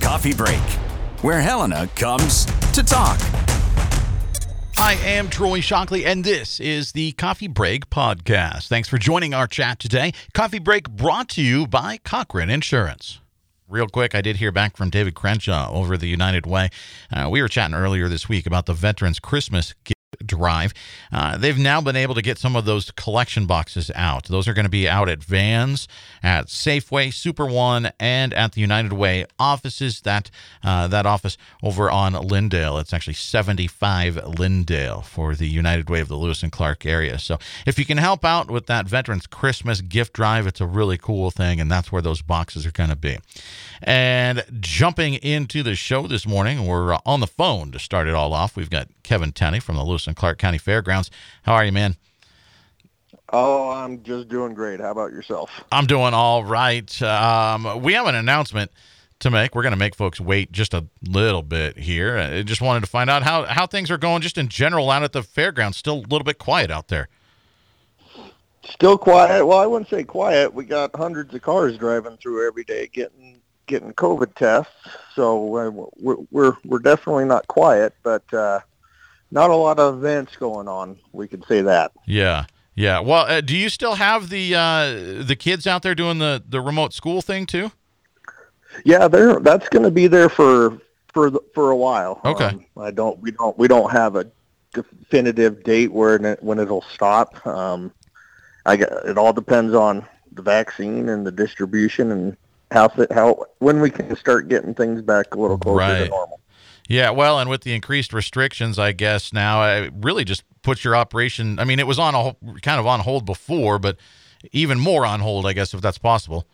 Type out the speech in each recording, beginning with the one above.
Coffee Break, where Helena comes to talk. I am Troy Shockley, and this is the Coffee Break Podcast. Thanks for joining our chat today. Coffee Break brought to you by Cochrane Insurance. Real quick, I did hear back from David Crenshaw over the United Way. Uh, we were chatting earlier this week about the Veterans Christmas gift drive. Uh, they've now been able to get some of those collection boxes out. Those are going to be out at Vans, at Safeway, Super One, and at the United Way offices. That uh, that office over on Lyndale. It's actually 75 Lyndale for the United Way of the Lewis and Clark area. So if you can help out with that Veterans Christmas gift drive, it's a really cool thing, and that's where those boxes are going to be. And jumping into the show this morning, we're on the phone to start it all off. We've got Kevin Tenney from the Lewis and Clark County Fairgrounds. How are you, man? Oh, I'm just doing great. How about yourself? I'm doing all right. Um, we have an announcement to make. We're going to make folks wait just a little bit here. I just wanted to find out how, how things are going just in general out at the fairgrounds. Still a little bit quiet out there. Still quiet. Well, I wouldn't say quiet. We got hundreds of cars driving through every day getting getting COVID tests. So uh, we're, we're we're definitely not quiet, but uh, not a lot of events going on. We could say that. Yeah. Yeah. Well, uh, do you still have the uh, the kids out there doing the, the remote school thing too? Yeah, they're that's going to be there for for for a while. Okay. Um, I don't we don't we don't have a definitive date where when it'll stop. Um, I it all depends on the vaccine and the distribution and how how when we can start getting things back a little closer right. to normal. Yeah, well, and with the increased restrictions, I guess now it really just puts your operation. I mean, it was on a kind of on hold before, but even more on hold, I guess, if that's possible.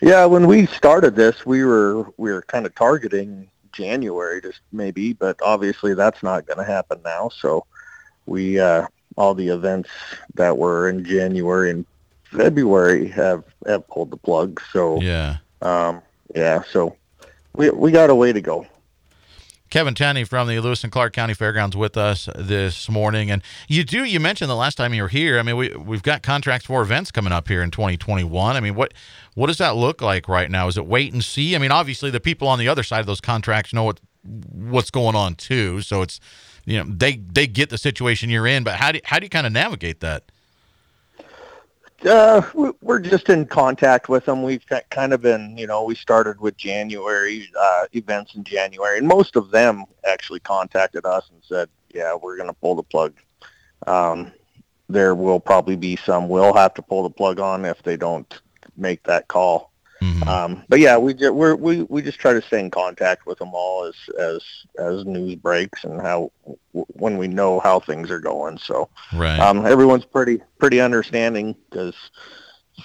Yeah, when we started this, we were we were kind of targeting January, just maybe, but obviously that's not going to happen now. So we uh, all the events that were in January and February have have pulled the plug. So yeah, um, yeah. So we we got a way to go. Kevin Tenney from the Lewis and Clark County Fairgrounds with us this morning. And you do you mentioned the last time you were here. I mean, we we've got contracts for events coming up here in 2021. I mean, what what does that look like right now? Is it wait and see? I mean, obviously the people on the other side of those contracts know what what's going on too. So it's you know they they get the situation you're in, but how do how do you kind of navigate that? Uh, we're just in contact with them. We've kind of been, you know, we started with January uh, events in January, and most of them actually contacted us and said, "Yeah, we're going to pull the plug." Um, there will probably be some we'll have to pull the plug on if they don't make that call. Mm-hmm. Um, but yeah, we just, we're, we we just try to stay in contact with them all as as as news breaks and how when we know how things are going. So right. um, everyone's pretty pretty understanding because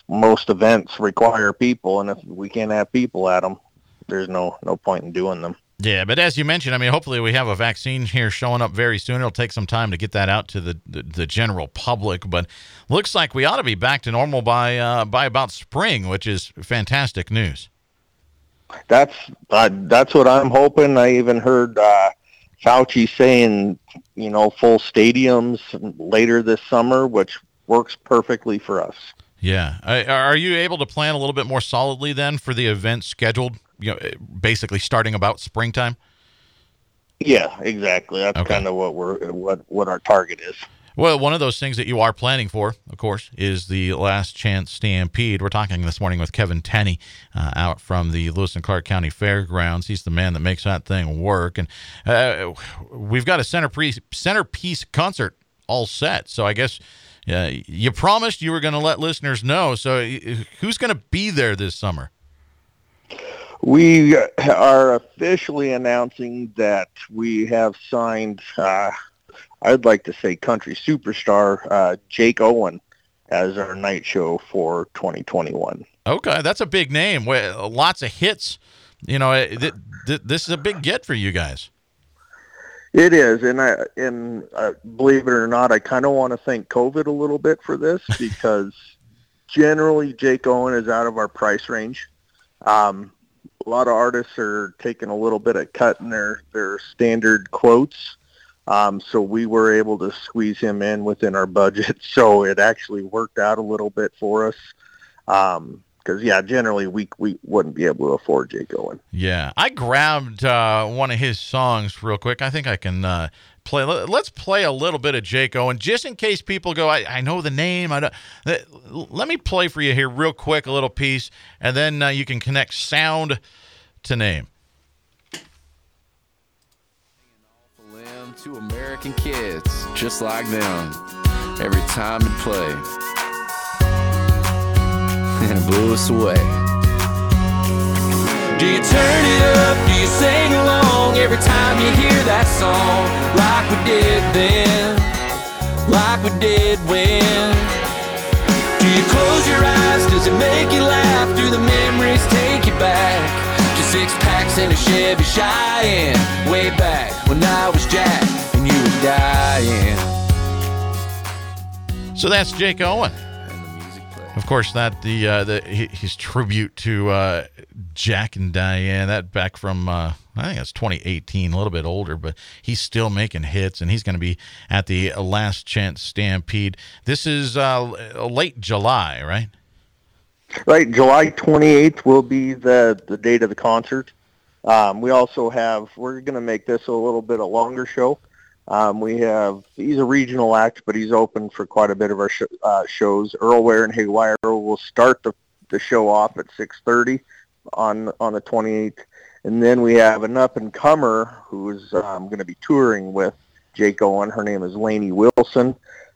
most events require people, and if we can't have people at them, there's no no point in doing them. Yeah, but as you mentioned, I mean, hopefully we have a vaccine here showing up very soon. It'll take some time to get that out to the the, the general public, but looks like we ought to be back to normal by uh, by about spring, which is fantastic news. That's uh, that's what I'm hoping. I even heard uh, Fauci saying, you know, full stadiums later this summer, which works perfectly for us. Yeah, are you able to plan a little bit more solidly then for the event scheduled you know, basically starting about springtime? Yeah, exactly. That's okay. kind of what we're what what our target is. Well, one of those things that you are planning for, of course, is the Last Chance Stampede. We're talking this morning with Kevin Tenney uh, out from the Lewis and Clark County Fairgrounds. He's the man that makes that thing work, and uh, we've got a centerpiece centerpiece concert all set. So I guess uh, you promised you were going to let listeners know. So who's going to be there this summer? We are officially announcing that we have signed, uh, I'd like to say country superstar, uh, Jake Owen as our night show for 2021. Okay, that's a big name. Lots of hits. You know, th- th- this is a big get for you guys. It is, and I and uh, believe it or not, I kind of want to thank COVID a little bit for this because generally Jake Owen is out of our price range. Um, a lot of artists are taking a little bit of cut in their their standard quotes. Um, so we were able to squeeze him in within our budget. So it actually worked out a little bit for us. Um, because yeah, generally we we wouldn't be able to afford Jake Owen. Yeah, I grabbed uh, one of his songs real quick. I think I can uh, play. Let's play a little bit of Jake Owen, just in case people go. I, I know the name. I don't. Let me play for you here real quick, a little piece, and then uh, you can connect sound to name. Two American kids, just like them, every time it played, and it blew us away. Do you turn it up? Do you sing along every time you hear that song? Like we did then, like we did when. Do you close your eyes? Does it make you laugh? Do the memories take you back? To Six packs in a Chevy Cheyenne Way back when I was Jack and you were Diane So that's Jake Owen. Of course, that the uh, the his tribute to uh, Jack and Diane. That back from uh, I think it's 2018, a little bit older, but he's still making hits, and he's going to be at the Last Chance Stampede. This is uh, late July, right? Right, July 28th will be the the date of the concert. Um, we also have we're going to make this a little bit a longer show. Um, we have he's a regional act, but he's open for quite a bit of our sh- uh, shows. Earl Ware and Haywire will start the the show off at 6:30 on on the 28th, and then we have an up and comer who's um, going to be touring with Jake Owen. Her name is Lainey Wilson.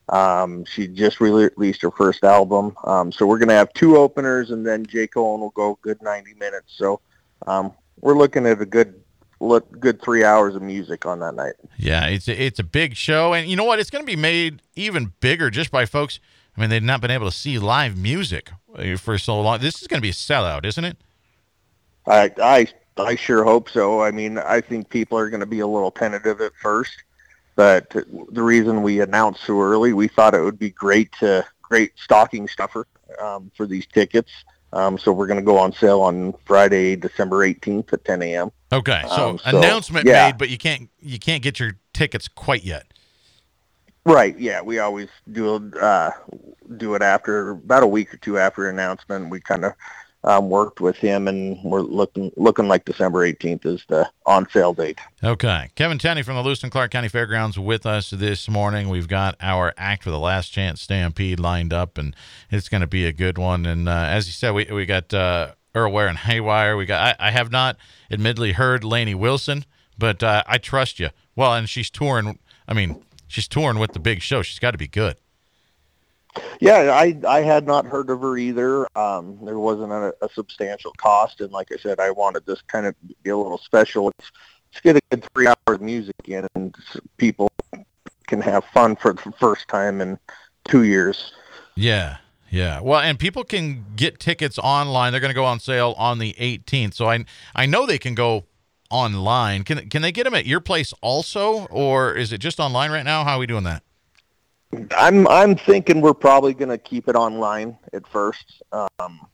Um, she just released her first album. Um, so we're going to have two openers, and then Jake Owen will go good 90 minutes. So um, we're looking at a good look good three hours of music on that night. Yeah, it's a, it's a big show, and you know what? It's going to be made even bigger just by folks. I mean, they've not been able to see live music uh, for so long. This is going to be a sellout, isn't it? I I I sure hope so. I mean, I think people are going to be a little tentative at first but the reason we announced so early, we thought it would be great to great stocking stuffer um, for these tickets. Um, so we're going to go on sale on Friday, December 18th at 10 a.m. Okay, so, um, so announcement yeah. made, but you can't you can't get your tickets quite yet. Right. Yeah, we always do uh, do it after about a week or two after announcement. We kind of um, worked with him, and we're looking looking like December 18th is the on sale date. Okay, Kevin Tenney from the Lewis and Clark County Fairgrounds with us this morning. We've got our Act for the Last Chance Stampede lined up, and it's going to be a good one. And uh, as you said, we we got uh, Ware and Haywire. We got I, I have not admittedly heard Lainey Wilson, but uh, I trust you. Well, and she's touring. I mean, she's touring with the big show. She's got to be good. Yeah, I I had not heard of her either. Um, there wasn't a, a substantial cost, and like I said, I wanted this kind of be a little special. Let's, let's get a good three hours of music in, and people can have fun for the first time in two years. Yeah, yeah. Well, and people can get tickets online. They're going to go on sale on the 18th. So I I know they can go online. Can can they get them at your place also, or is it just online right now? How are we doing that? I'm I'm thinking we're probably going to keep it online at first, um,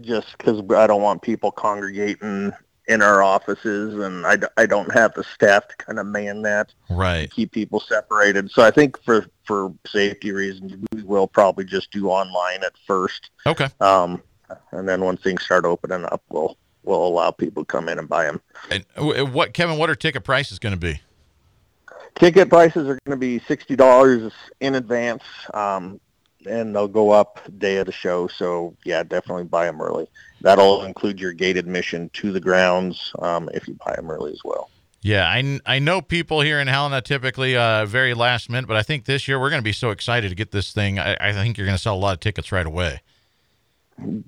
just because I don't want people congregating in our offices, and I, I don't have the staff to kind of man that, right? keep people separated. So I think for for safety reasons, we will probably just do online at first. Okay. Um, and then when things start opening up, we'll we'll allow people to come in and buy them. And what Kevin? What are ticket prices going to be? Ticket prices are going to be sixty dollars in advance, um, and they'll go up day of the show. So yeah, definitely buy them early. That'll include your gate admission to the grounds um, if you buy them early as well. Yeah, I, I know people here in Helena typically uh, very last minute, but I think this year we're going to be so excited to get this thing. I, I think you're going to sell a lot of tickets right away.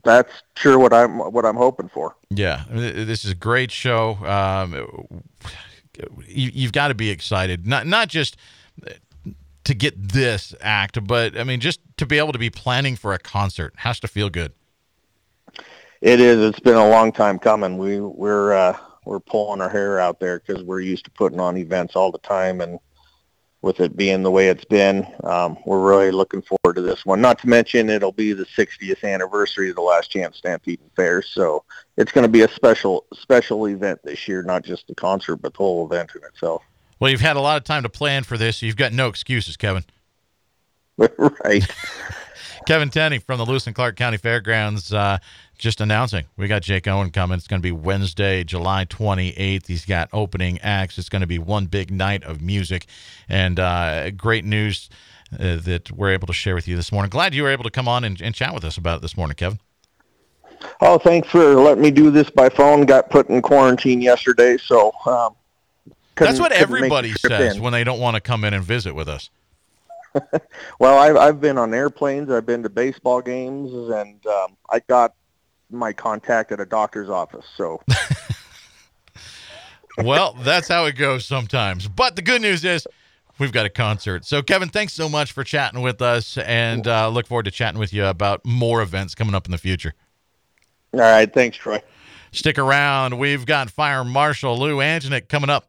That's sure what I'm what I'm hoping for. Yeah, this is a great show. Um, you, have got to be excited, not not just to get this act, but I mean just to be able to be planning for a concert has to feel good. It is. It's been a long time coming. We we're uh, we're pulling our hair out there because we're used to putting on events all the time, and with it being the way it's been, um, we're really looking forward to this one. Not to mention, it'll be the 60th anniversary of the Last Chance Stampede and Fair, so it's going to be a special special event this year, not just the concert, but the whole event in itself. Well, you've had a lot of time to plan for this. So you've got no excuses, Kevin. right. Kevin Tenney from the Lewis and Clark County Fairgrounds uh, just announcing we got Jake Owen coming. It's going to be Wednesday, July 28th. He's got opening acts. It's going to be one big night of music and uh, great news uh, that we're able to share with you this morning. Glad you were able to come on and, and chat with us about it this morning, Kevin. Oh, thanks for letting me do this by phone. Got put in quarantine yesterday, so um, That's what everybody says in. when they don't want to come in and visit with us. Well, I've I've been on airplanes. I've been to baseball games, and um, I got my contact at a doctor's office. So well, that's how it goes sometimes. But the good news is we've got a concert. So, Kevin, thanks so much for chatting with us, and uh, look forward to chatting with you about more events coming up in the future. all right, thanks, Troy. Stick around. We've got Fire Marshal Lou Antonick coming up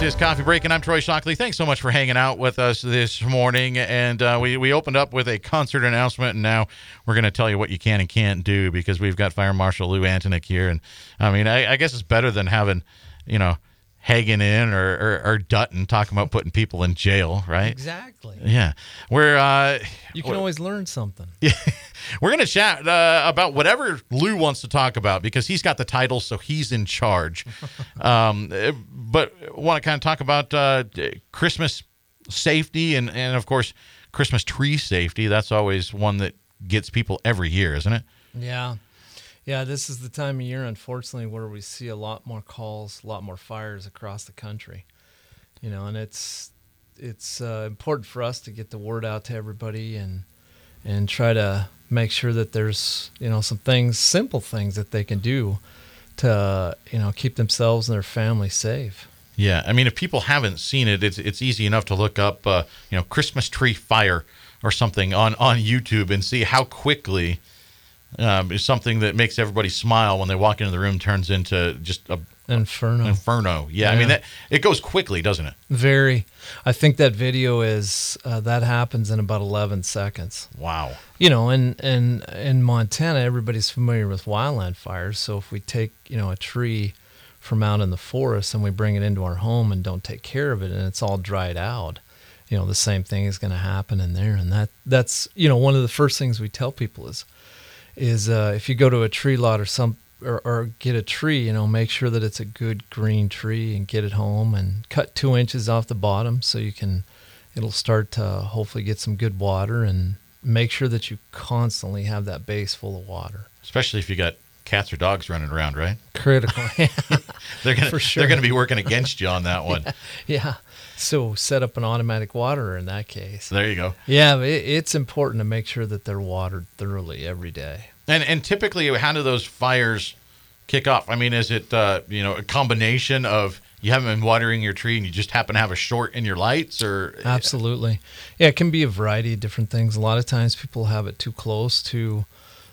This is Coffee Break, and I'm Troy Shockley. Thanks so much for hanging out with us this morning. And uh, we, we opened up with a concert announcement, and now we're going to tell you what you can and can't do because we've got Fire Marshal Lou Antonick here. And I mean, I, I guess it's better than having, you know, Hagen in or, or, or Dutton talking about putting people in jail, right? Exactly. Yeah. We're, uh, You can always learn something. Yeah. we're going to chat uh, about whatever Lou wants to talk about because he's got the title, so he's in charge. um, uh, but want to kind of talk about uh, Christmas safety and, and, of course, Christmas tree safety. That's always one that gets people every year, isn't it? Yeah. Yeah, this is the time of year, unfortunately, where we see a lot more calls, a lot more fires across the country. You know, and it's it's uh, important for us to get the word out to everybody and and try to make sure that there's you know some things, simple things that they can do to you know keep themselves and their family safe. Yeah, I mean, if people haven't seen it, it's it's easy enough to look up, uh, you know, Christmas tree fire or something on on YouTube and see how quickly um, is something that makes everybody smile when they walk into the room turns into just a Inferno. inferno. Yeah, I mean that it goes quickly, doesn't it? Very. I think that video is uh, that happens in about 11 seconds. Wow. You know, and and in Montana, everybody's familiar with wildland fires. So if we take you know a tree from out in the forest and we bring it into our home and don't take care of it, and it's all dried out, you know, the same thing is going to happen in there. And that that's you know one of the first things we tell people is is uh, if you go to a tree lot or some or, or get a tree, you know, make sure that it's a good green tree and get it home and cut two inches off the bottom so you can it'll start to hopefully get some good water and make sure that you constantly have that base full of water. Especially if you got cats or dogs running around, right? Critical. They're gonna For sure. they're gonna be working against you on that one. yeah. So set up an automatic waterer in that case. There you go. Yeah, it, it's important to make sure that they're watered thoroughly every day. And and typically, how do those fires kick off? I mean, is it uh, you know a combination of you haven't been watering your tree and you just happen to have a short in your lights, or Absolutely. Yeah, it can be a variety of different things. A lot of times people have it too close to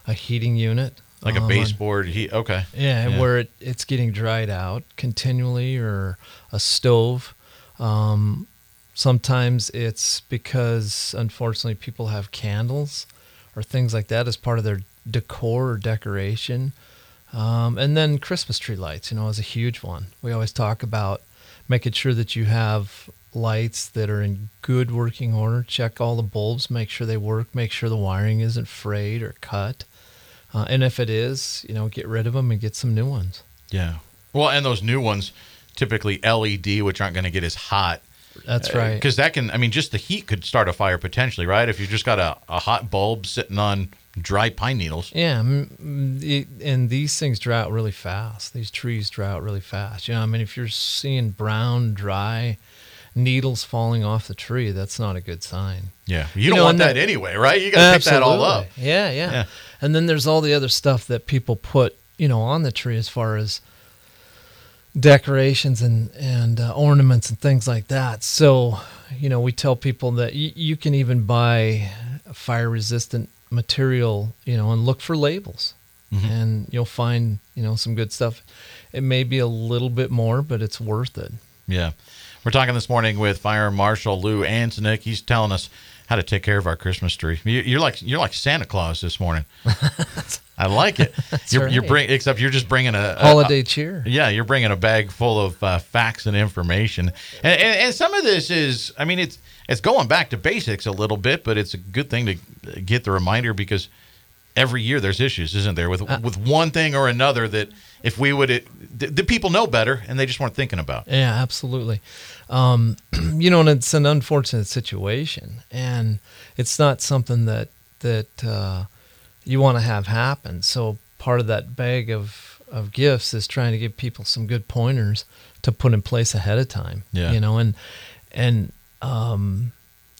a heating unit. like a um, baseboard? He okay. Yeah, Yeah. where it, it's getting dried out continually, or a stove. Um, sometimes it's because, unfortunately, people have candles or things like that as part of their decor or decoration. Um, and then Christmas tree lights, you know, is a huge one. We always talk about making sure that you have lights that are in good working order. Check all the bulbs, make sure they work, make sure the wiring isn't frayed or cut. Uh, and if it is, you know, get rid of them and get some new ones. Yeah. Well, and those new ones, typically LED, which aren't going to get as hot. That's uh, right. Because that can, I mean, just the heat could start a fire potentially, right? If you've just got a, a hot bulb sitting on dry pine needles. Yeah, it- and these things dry out really fast. These trees dry out really fast. You know, I mean, if you're seeing brown, dry needles falling off the tree, that's not a good sign. Yeah, you, don't know, want that anyway, right? You got to pick that all up. Yeah, yeah, Yeah. And then there's all the other stuff that people put, you know, on the tree as far as decorations and and uh, ornaments and things like that. So, you know, we tell people that y- you can even buy fire resistant material, you know, and look for labels. And you'll find, you know, some good stuff. It may be a little bit more, but it's worth it. Yeah. We're talking this morning with Fire Marshal Lou Antonick. He's telling us how to take care of our Christmas tree. You- You're like you're like Santa Claus this morning. I like it. you're, you're bring except you're just bringing a, a- Holiday cheer. Yeah, you're bringing a bag full of uh, facts and information, and, and and some of this is, I mean, it's it's going back to basics a little bit, but it's a good thing to get the reminder because every year there's issues, isn't there, with Uh, with one thing or another that if we would, it, the, the people know better and they just weren't thinking about. Yeah, absolutely. Um, you know, and it's an unfortunate situation, and it's not something that that uh, you want to have happen. So part of that bag of of gifts is trying to give people some good pointers to put in place ahead of time. Yeah. You know, and and um,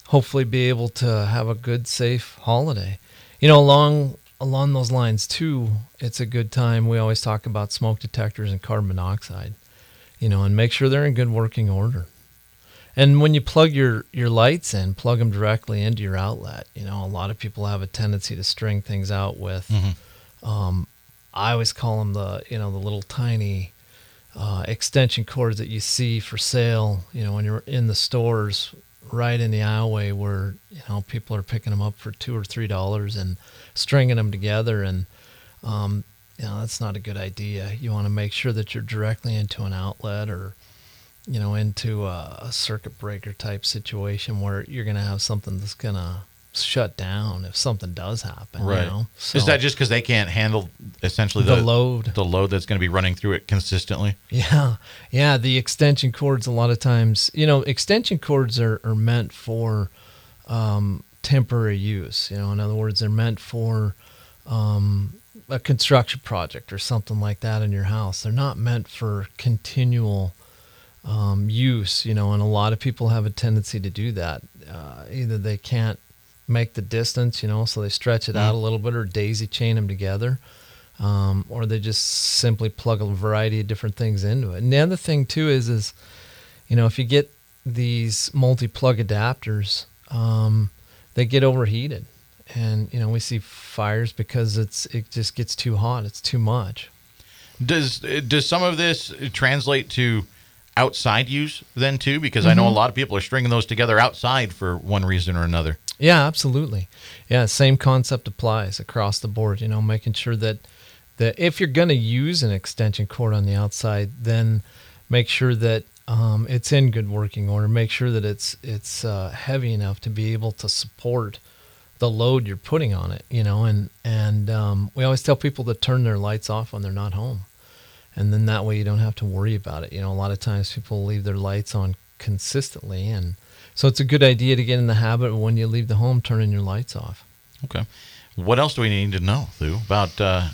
hopefully be able to have a good, safe holiday. You know, along along those lines too, it's a good time. We always talk about smoke detectors and carbon monoxide you know, and make sure they're in good working order. And when you plug your, your lights in, plug them directly into your outlet. You know, a lot of people have a tendency to string things out with. Um, I always call them the, you know, the little tiny uh, extension cords that you see for sale. You know, when you're in the stores, right in the aisleway, where you know people are picking them up for two or three dollars and stringing them together, and um, you know that's not a good idea. You want to make sure that you're directly into an outlet or you know into a, a circuit breaker type situation where you're going to have something that's going to shut down if something does happen. You know? Is that just because they can't handle essentially The the, load. the load that's going to be running through it consistently? Yeah, yeah. The extension cords, a lot of times, you know, extension cords are, are meant for um, temporary use. You know, in other words, they're meant for um, a construction project or something like that in your house. They're not meant for continual um, use. You know, and a lot of people have a tendency to do that. Uh, either they can't make the distance, you know, so they stretch it out a little bit, or daisy chain them together um, or they just simply plug a variety of different things into it. And the other thing too is, is you know, if you get these multi-plug adapters, um, they get overheated, and you know we see fires because it's it just gets too hot. It's too much. Does does some of this translate to outside use then too? Because I know a lot of people are stringing those together outside for one reason or another. Yeah, absolutely. Yeah, same concept applies across the board. You know, making sure that that if you're going to use an extension cord on the outside, then make sure that um, it's in good working order. Make sure that it's it's uh, heavy enough to be able to support the load you're putting on it. You know, and and um, we always tell people to turn their lights off when they're not home, and then that way you don't have to worry about it. You know, a lot of times people leave their lights on consistently, and so it's a good idea to get in the habit of when you leave the home, turning your lights off. Okay. What else do we need to know, Lou, about uh,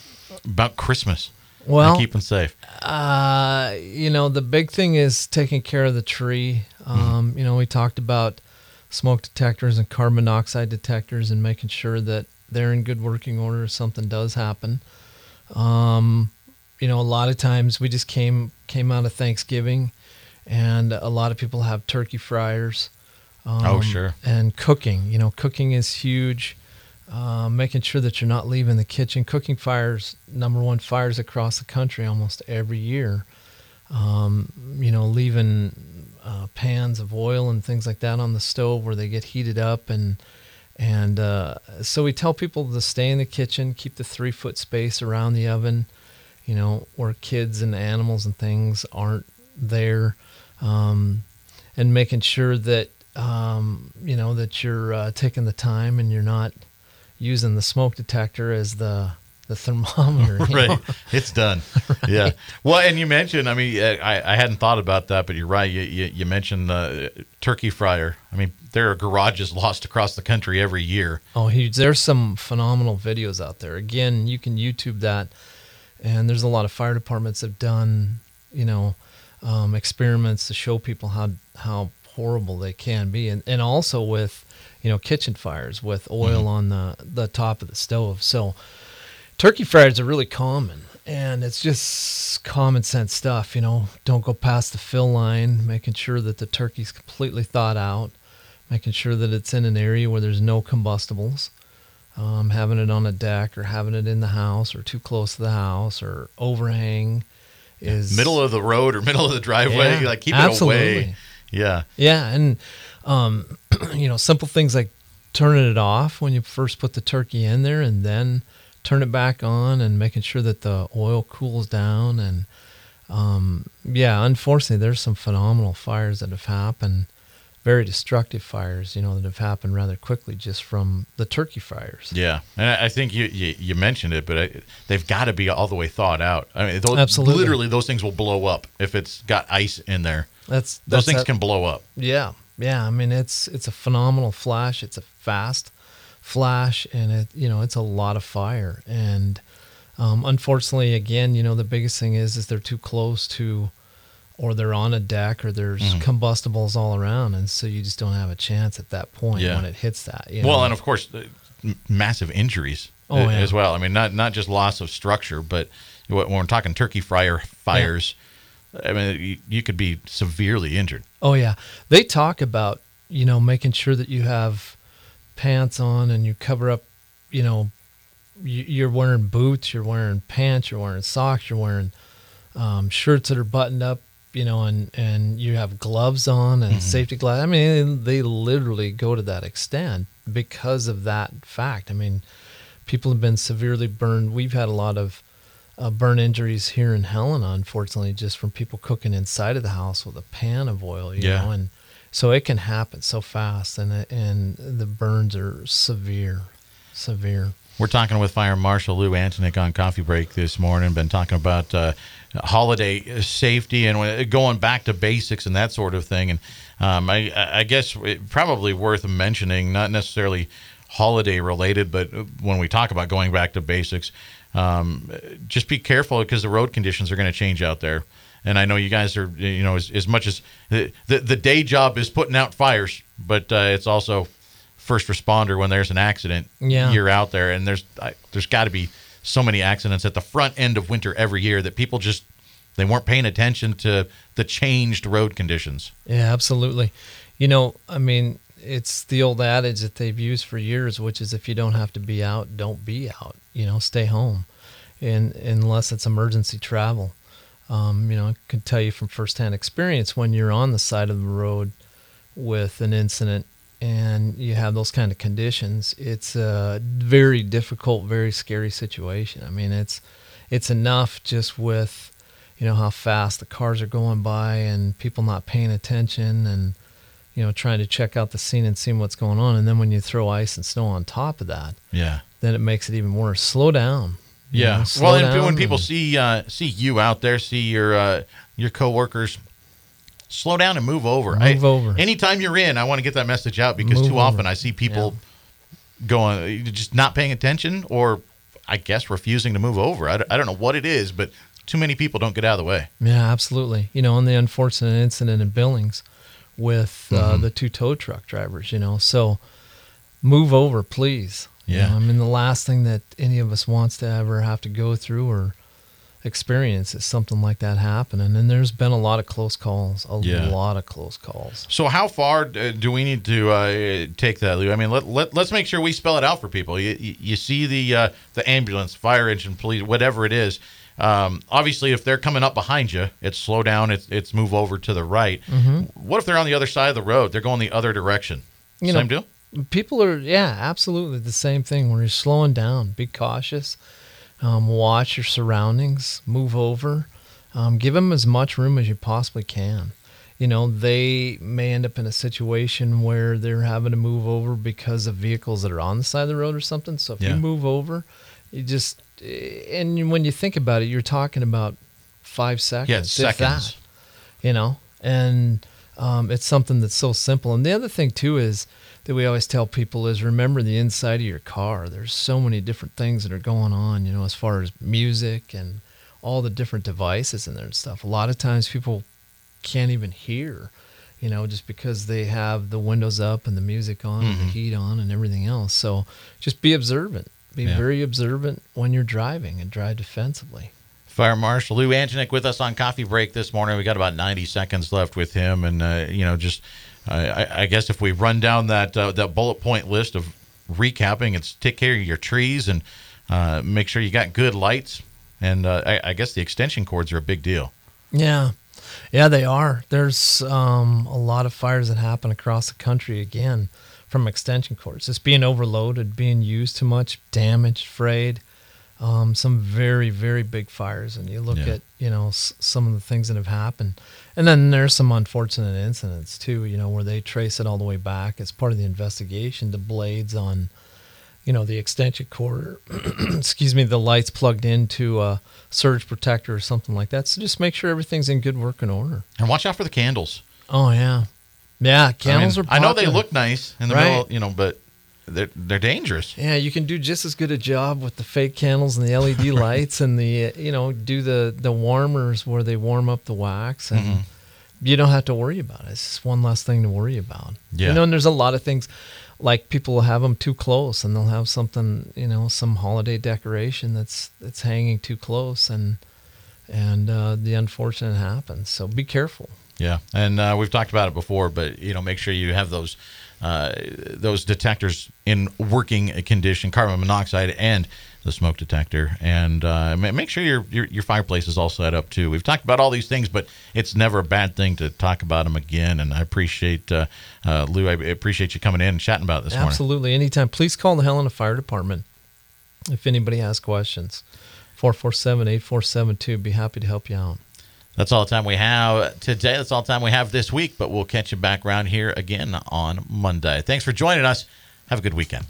about Christmas? Well, keeping safe. Uh, you know, the big thing is taking care of the tree. Um, You know, we talked about smoke detectors and carbon monoxide detectors and making sure that they're in good working order if something does happen. Um, you know, a lot of times we just came came out of Thanksgiving, and a lot of people have turkey fryers. Um, Oh, sure. And cooking, you know, cooking is huge. Uh, making sure that you're not leaving the kitchen. Cooking fires, number one, fires across the country almost every year. Um, you know, leaving uh, pans of oil and things like that on the stove where they get heated up, and and uh, so we tell people to stay in the kitchen, keep the three foot space around the oven. You know, where kids and animals and things aren't there, um, and making sure that um, you know that you're uh, taking the time and you're not using the smoke detector as the the thermometer. you know? right. It's done. Yeah. Well, and you mentioned, I mean, uh, I, I hadn't thought about that, but you're right. You, you, you mentioned the turkey fryer. I mean, there are garages lost across the country every year. Oh, huge. There's some phenomenal videos out there. Again, you can YouTube that, and there's a lot of fire departments have done, you know, um, experiments to show people how how horrible they can be, and and also with, you know, kitchen fires with oil on the the top of the stove. So, turkey fryers are really common, and it's just common sense stuff. You know, don't go past the fill line, making sure that the turkey's completely thawed out making sure that it's in an area where there's no combustibles, um, having it on a deck or having it in the house or too close to the house or overhang is Middle of the road or middle of the driveway, Yeah, like keep it absolutely. away. Yeah. yeah, and um, you know simple things like turning it off when you first put the turkey in there and then turn it back on and making sure that the oil cools down and um, yeah, unfortunately, there's some phenomenal fires that have happened, very destructive fires, you know, that have happened rather quickly just from the turkey fires. Yeah, and I think you you, you mentioned it, but I, they've got to be all the way thawed out. I mean, those, Absolutely. literally, those things will blow up if it's got ice in there. That's Those that's things that- can blow up. Yeah, yeah. I mean, it's it's a phenomenal flash. It's a fast flash, and it you know it's a lot of fire. And um, unfortunately, again, you know the biggest thing is is they're too close to, or they're on a deck, or there's Mm-hmm. combustibles all around, and so you just don't have a chance at that point Yeah. when it hits that. You Well, and of course, massive injuries Oh, yeah. as well. I mean, not not just loss of structure, but when we're talking turkey fryer fires, I mean, you, you could be severely injured. Oh yeah, they talk about you know making sure that you have pants on and you cover up. You know, you- you're wearing boots, you're wearing pants, you're wearing socks, you're wearing um, shirts that are buttoned up. You know, and and you have gloves on and safety gloves. I mean, they literally go to that extent because of that fact. I mean, people have been severely burned. We've had a lot of uh, burn injuries here in Helena, unfortunately, just from people cooking inside of the house with a pan of oil. You Yeah. know, and so it can happen so fast, and it- and the burns are severe, severe. We're talking with Fire Marshal Lou Antonick on Coffee Break this morning. Been talking about uh, holiday safety and going back to basics and that sort of thing. And um, I, I guess it probably worth mentioning, not necessarily holiday related, but when we talk about going back to basics, um, just be careful because the road conditions are going to change out there. And I know you guys are, you know, as, as much as the, the the day job is putting out fires, but uh, it's also first responder when there's an accident. Yeah. you're out there, and there's I, there's got to be so many accidents at the front end of winter every year that people just they weren't paying attention to the changed road conditions. Yeah, absolutely. You know, I mean, it's the old adage that they've used for years, which is if you don't have to be out, don't be out. You know, stay home, and unless it's emergency travel. Um, you know, I can tell you from firsthand experience when you're on the side of the road with an incident and you have those kind of conditions, it's a very difficult, very scary situation. I mean, it's it's enough just with you know how fast the cars are going by and people not paying attention and you know trying to check out the scene and seeing what's going on and then when you throw ice and snow on top of that Yeah, then it makes it even worse slow down yeah. know, slow well, and down when people and- see uh, see you out there, see your uh, your coworkers. Slow down and move over. Move I- over. Anytime you're in, I want to get that message out because Move too often. I see people going just not paying attention or I guess refusing to move over. I, don't- I don't know what it is, but too many people don't get out of the way. Yeah, absolutely. You know, on the unfortunate incident in Billings with uh, Mhm. the two tow truck drivers, you know. So move over, please. You Yeah. know, I mean, the last thing that any of us wants to ever have to go through or experience is something like that happening. And there's been a lot of close calls, a Yeah. lot of close calls. So how far uh, do we need to uh, take that, Lou? I mean, let, let let's make sure we spell it out for people. You you, see the uh, the ambulance, fire engine, police, whatever it is. Um, obviously, if they're coming up behind you, it's slow down. It's it's move over to the right. What if they're on the other side of the road? They're going the other direction. You know, Same deal. people are yeah absolutely the same thing when you're slowing down be cautious um, watch your surroundings move over um, give them as much room as you possibly can you know they may end up in a situation where they're having to move over because of vehicles that are on the side of the road or something so if Yeah. you move over you just and when you think about it, you're talking about five seconds. Yeah, seconds. that, you know, and um, it's something that's so simple. And the other thing too is that we always tell people is remember the inside of your car. There's so many different things that are going on, you know, as far as music and all the different devices in there and stuff. A lot of times people can't even hear, you know, just because they have the windows up and the music on and the heat on and everything else. So just be observant. Be Yeah. very observant when you're driving and drive defensively. Fire Marshal Lou Antonick with us on Coffee Break this morning. We got about 90 seconds left with him, and uh, you know, just I I, guess if we run down that uh, that bullet point list of recapping, it's take care of your trees and uh, make sure you got good lights, and uh, I, I guess the extension cords are a big deal. Yeah. Yeah, they are. There's um, a lot of fires that happen across the country again from extension cords. Just being overloaded, being used too much, damaged, frayed. Um, some very, very big fires. And you look Yeah. at, you know, s- some of the things that have happened. And then there's some unfortunate incidents too, you know, where they trace it all the way back as part of the investigation to blades on, you know, the extension cord, excuse me, the lights plugged into a surge protector or something like that. So just make sure everything's in good working order. And watch out for the candles. Oh yeah, yeah. Candles I, mean, are. I know they look nice in the Right. middle, you know, but they're they're dangerous. Yeah, you can do just as good a job with the fake candles and the LED lights and the you know do the the warmers where they warm up the wax and Mm-hmm. you don't have to worry about it. It's just one less thing to worry about. Yeah. You know, and there's a lot of things like people will have them too close and they'll have something you know some holiday decoration that's that's hanging too close and and uh, the unfortunate happens. So be careful. Yeah, and uh, we've talked about it before, but you know, make sure you have those uh, those detectors in working condition, carbon monoxide and the smoke detector, and uh, make sure your, your your fireplace is all set up too. We've talked about all these things, but it's never a bad thing to talk about them again. And I appreciate uh, uh, Lou. I appreciate you coming in and chatting about this morning. Absolutely. Anytime. Please call the Helena Fire Department if anybody has questions. 447 8472. Be happy to help you out. That's all the time we have today. That's all the time we have this week, but we'll catch you back around here again on Monday. Thanks for joining us. Have a good weekend.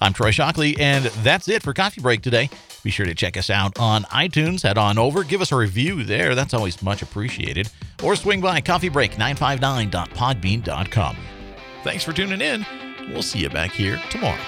I'm Troy Shockley, and that's it for Coffee Break today. Be sure to check us out on iTunes. Head on over, give us a review there. That's always much appreciated. Or swing by coffeebreak959.podbean.com. Thanks for tuning in. We'll see you back here tomorrow.